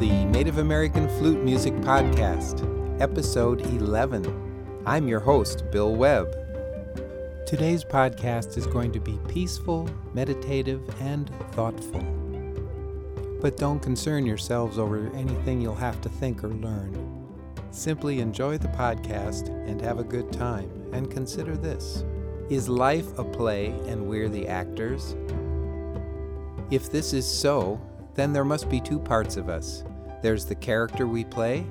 The Native American Flute Music Podcast, Episode 11. I'm your host, Bill Webb. Today's podcast is going to be peaceful, meditative, and thoughtful. But don't concern yourselves over anything you'll have to think or learn. Simply enjoy the podcast and have a good time, and consider this Is life a play and we're the actors? If this is so, then there must be two parts of us there's the character we play,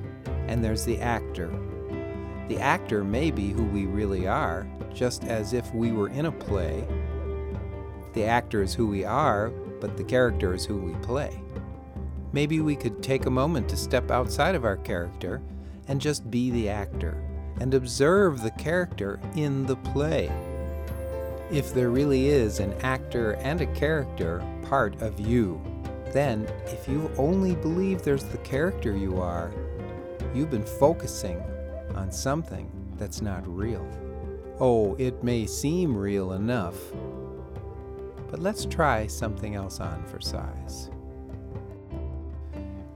and there's the actor. The actor may be who we really are, just as if we were in a play. The actor is who we are, but the character is who we play. Maybe we could take a moment to step outside of our character and just be the actor and observe the character in the play. If there really is an actor and a character part of you, then if you only believe there's the character you are, you've been focusing on something that's not real. Oh, it may seem real enough, but let's try something else on for size.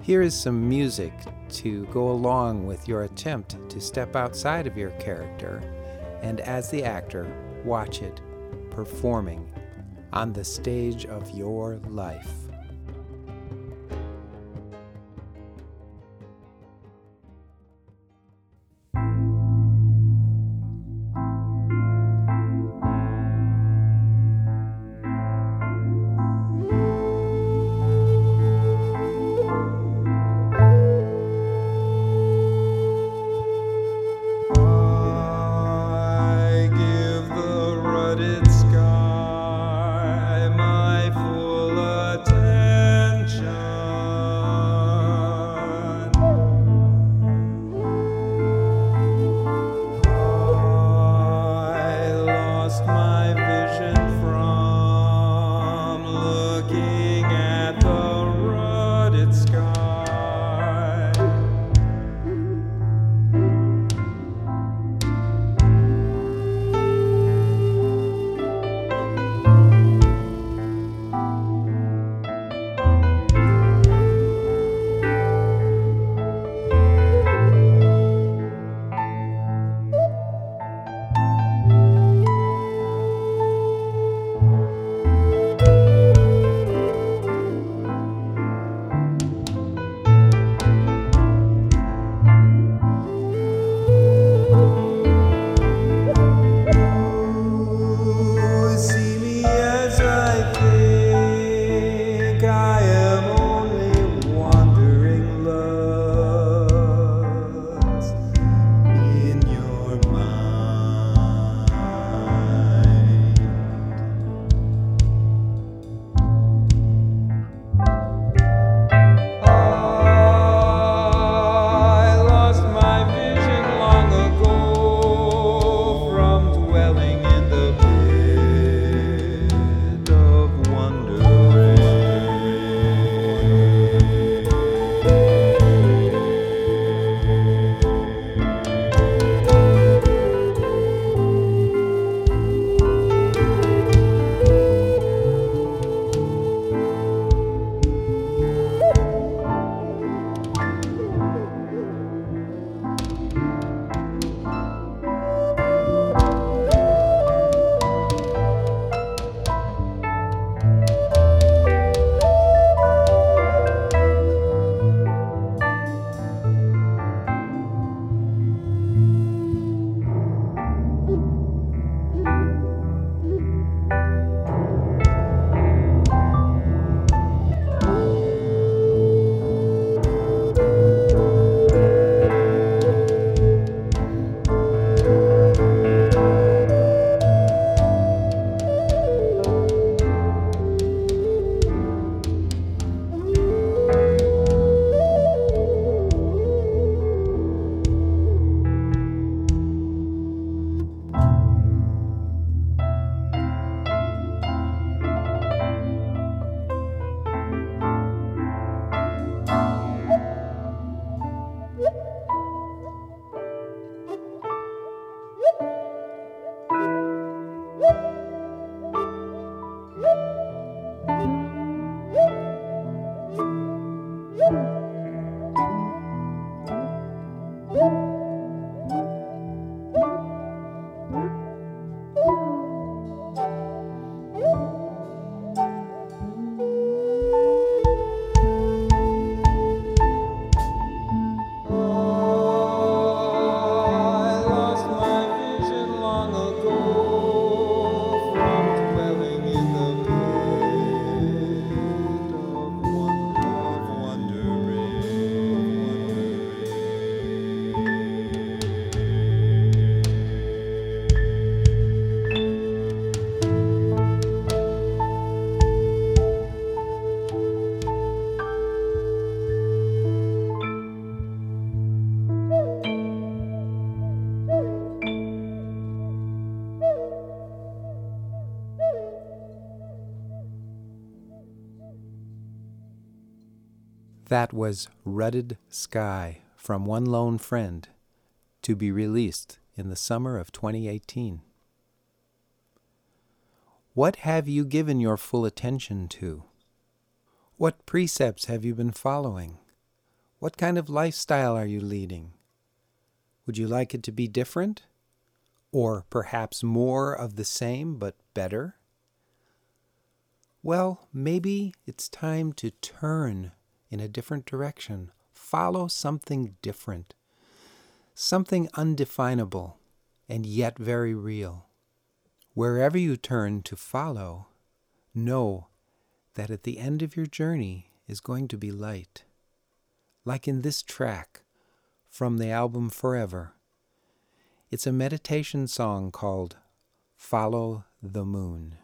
Here is some music to go along with your attempt to step outside of your character and, as the actor, watch it performing on the stage of your life. That was Rutted Sky from One Lone Friend to be released in the summer of 2018. What have you given your full attention to? What precepts have you been following? What kind of lifestyle are you leading? Would you like it to be different? Or perhaps more of the same but better? Well, maybe it's time to turn in a different direction. Follow something different, something undefinable and yet very real. Wherever you turn to follow, know that at the end of your journey is going to be light. Like in this track from the album Forever. It's a meditation song called Follow the Moon.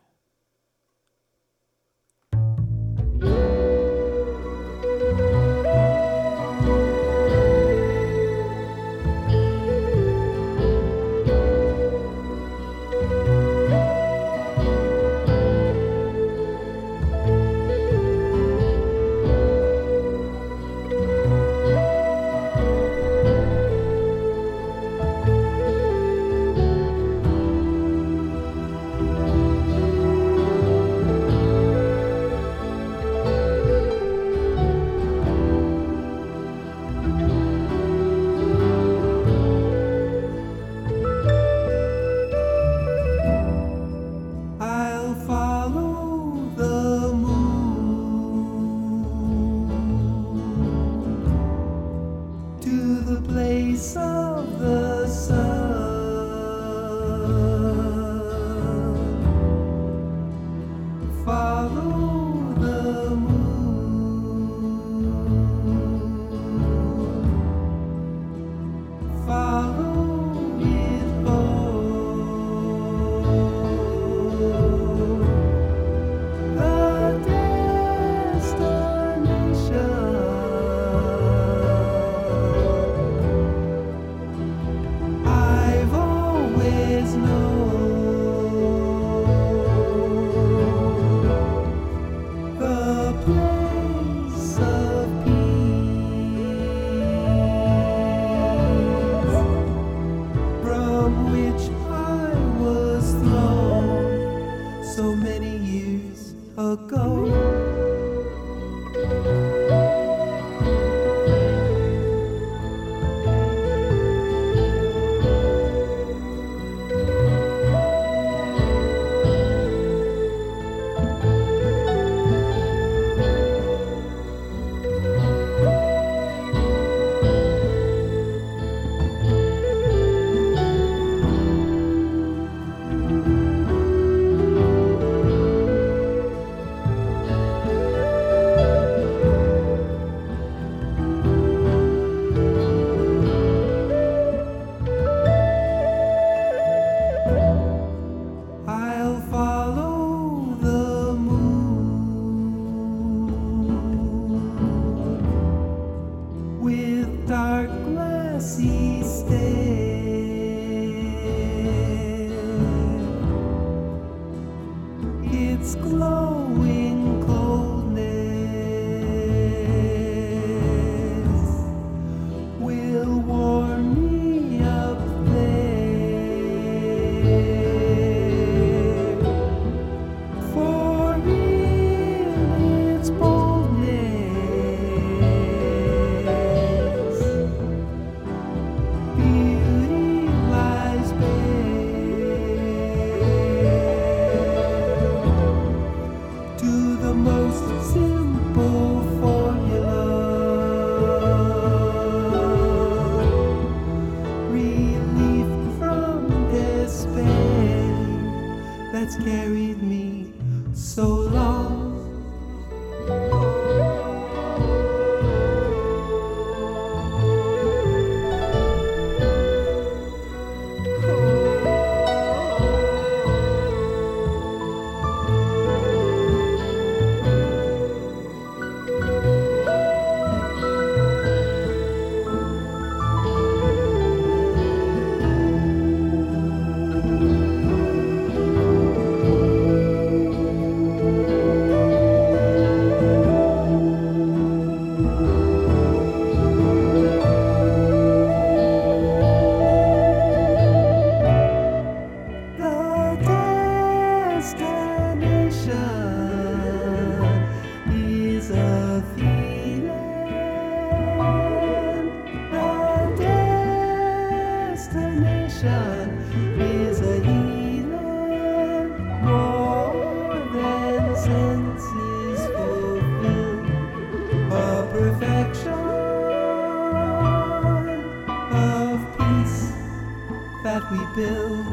That we build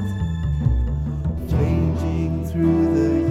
changing through the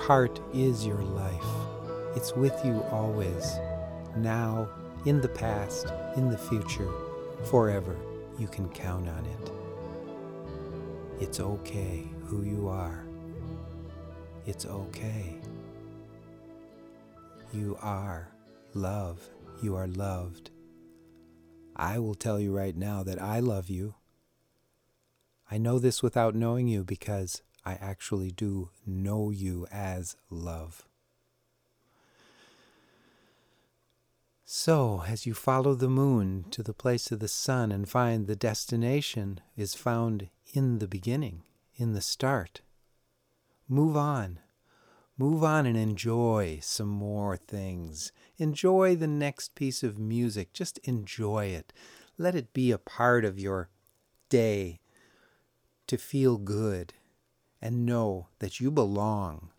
heart is your life. It's with you always, now, in the past, in the future, forever. You can count on it. It's okay who you are. It's okay. You are love. You are loved. I will tell you right now that I love you. I know this without knowing you because I actually do know you as love. So, as you follow the moon to the place of the sun and find the destination is found in the beginning, in the start, move on. Move on and enjoy some more things. Enjoy the next piece of music. Just enjoy it. Let it be a part of your day to feel good and know that you belong.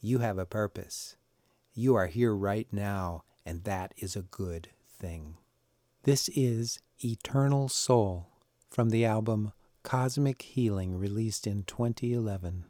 You have a purpose. You are here right now, and that is a good thing. This is Eternal Soul from the album Cosmic Healing, released in 2011.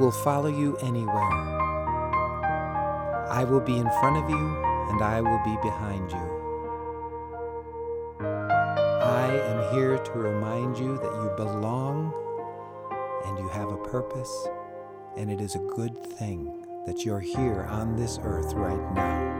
Will follow you anywhere. I will be in front of you and I will be behind you. I am here to remind you that you belong and you have a purpose, and it is a good thing that you're here on this earth right now.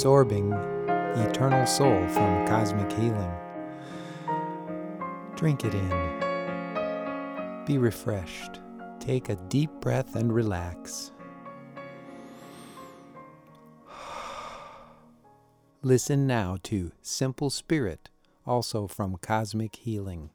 Absorbing eternal soul from cosmic healing. Drink it in. Be refreshed. Take a deep breath and relax. Listen now to Simple Spirit, also from Cosmic Healing.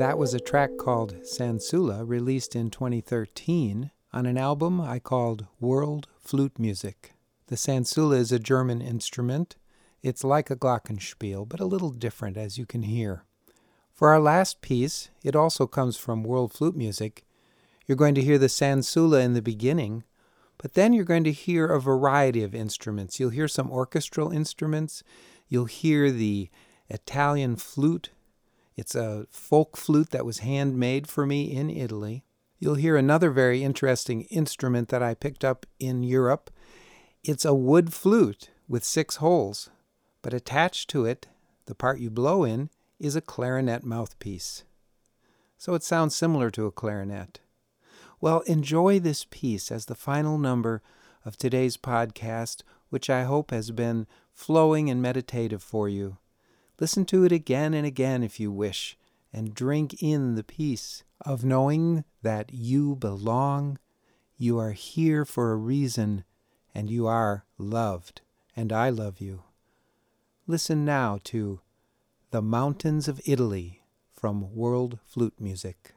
That was a track called Sansula, released in 2013 on an album I called World Flute Music. The Sansula is a German instrument. It's like a glockenspiel, but a little different, as you can hear. For our last piece, it also comes from World Flute Music. You're going to hear the Sansula in the beginning, but then you're going to hear a variety of instruments. You'll hear some orchestral instruments. You'll hear the Italian flute. It's a folk flute that was handmade for me in Italy. You'll hear another very interesting instrument that I picked up in Europe. It's a wood flute with six holes, but attached to it, the part you blow in, is a clarinet mouthpiece. So it sounds similar to a clarinet. Well, enjoy this piece as the final number of today's podcast, which I hope has been flowing and meditative for you. Listen to it again and again if you wish, and drink in the peace of knowing that you belong, you are here for a reason, and you are loved, and I love you. Listen now to The Mountains of Italy from World Flute Music.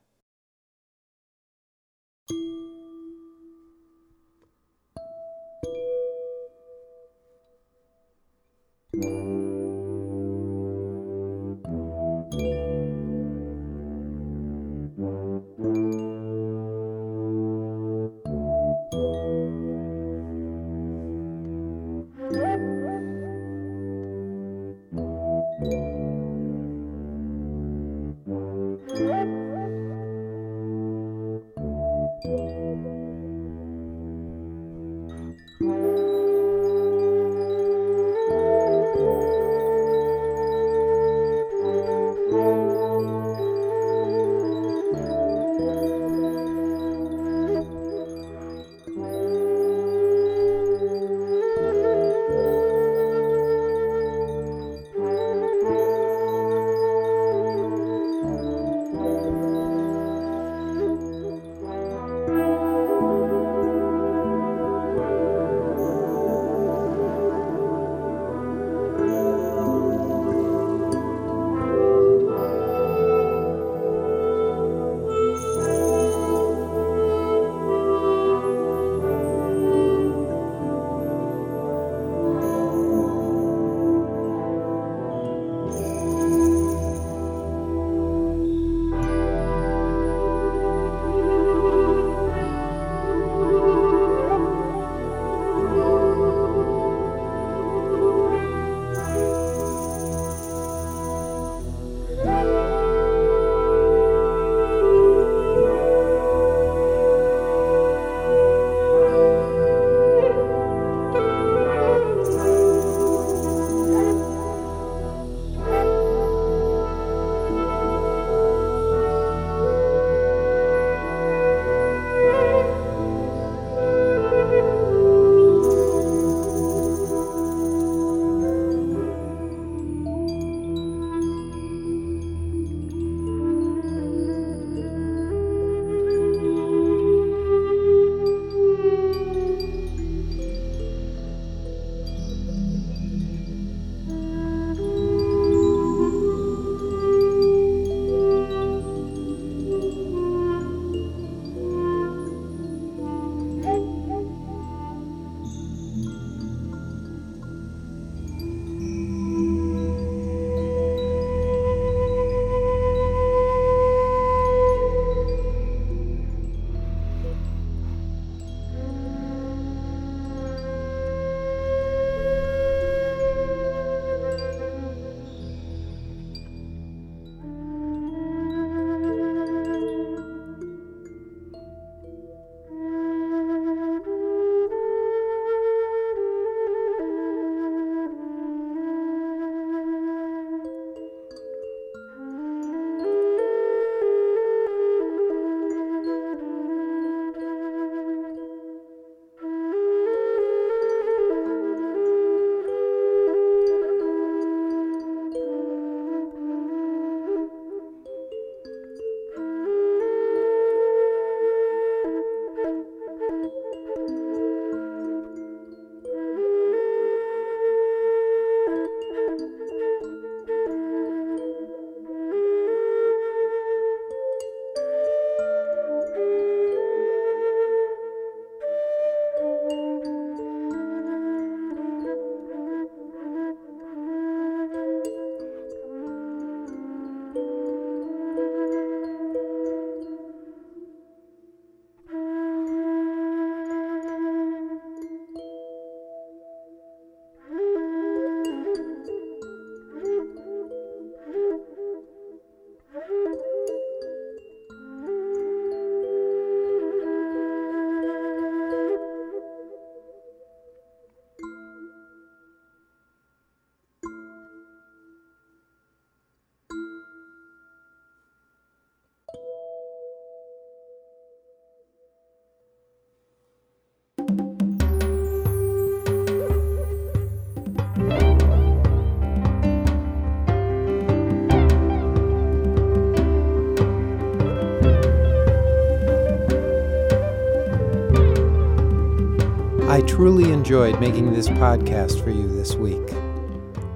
Truly enjoyed making this podcast for you this week.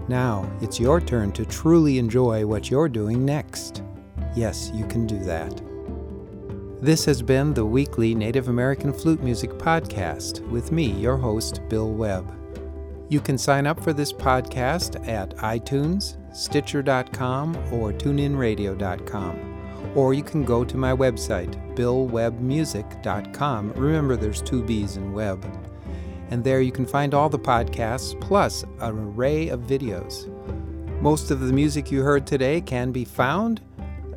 Now, it's your turn to truly enjoy what you're doing next. Yes, you can do that. This has been the weekly Native American Flute Music Podcast with me, your host, Bill Webb. You can sign up for this podcast at iTunes, Stitcher.com, or TuneInRadio.com. Or you can go to my website, BillWebbMusic.com. Remember, there's two B's in web. And there you can find all the podcasts plus an array of videos. Most of the music you heard today can be found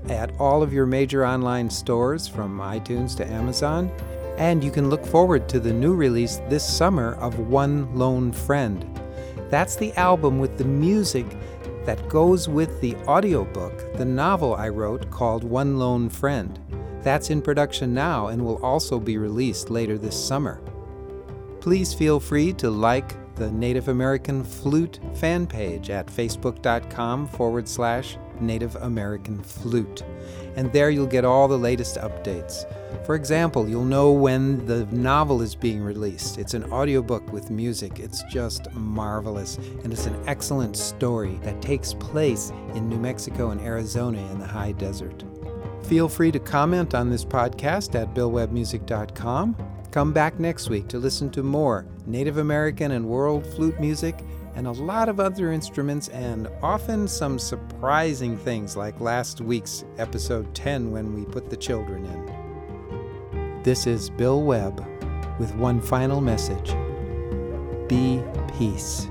at all of your major online stores from iTunes to Amazon, and you can look forward to the new release this summer of One Lone Friend. That's the album with the music that goes with the audiobook, the novel I wrote called One Lone Friend. That's in production now and will also be released later this summer. Please feel free to like the Native American Flute fan page at facebook.com forward slash Native American Flute. And there you'll get all the latest updates. For example, you'll know when the novel is being released. It's an audiobook with music. It's just marvelous. And it's an excellent story that takes place in New Mexico and Arizona in the high desert. Feel free to comment on this podcast at billwebbmusic.com. Come back next week to listen to more Native American and world flute music and a lot of other instruments, and often some surprising things like last week's episode 10 when we put the children in. This is Bill Webb with one final message Be peace,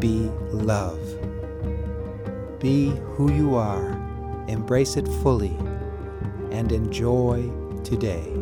be love, be who you are, embrace it fully, and enjoy today.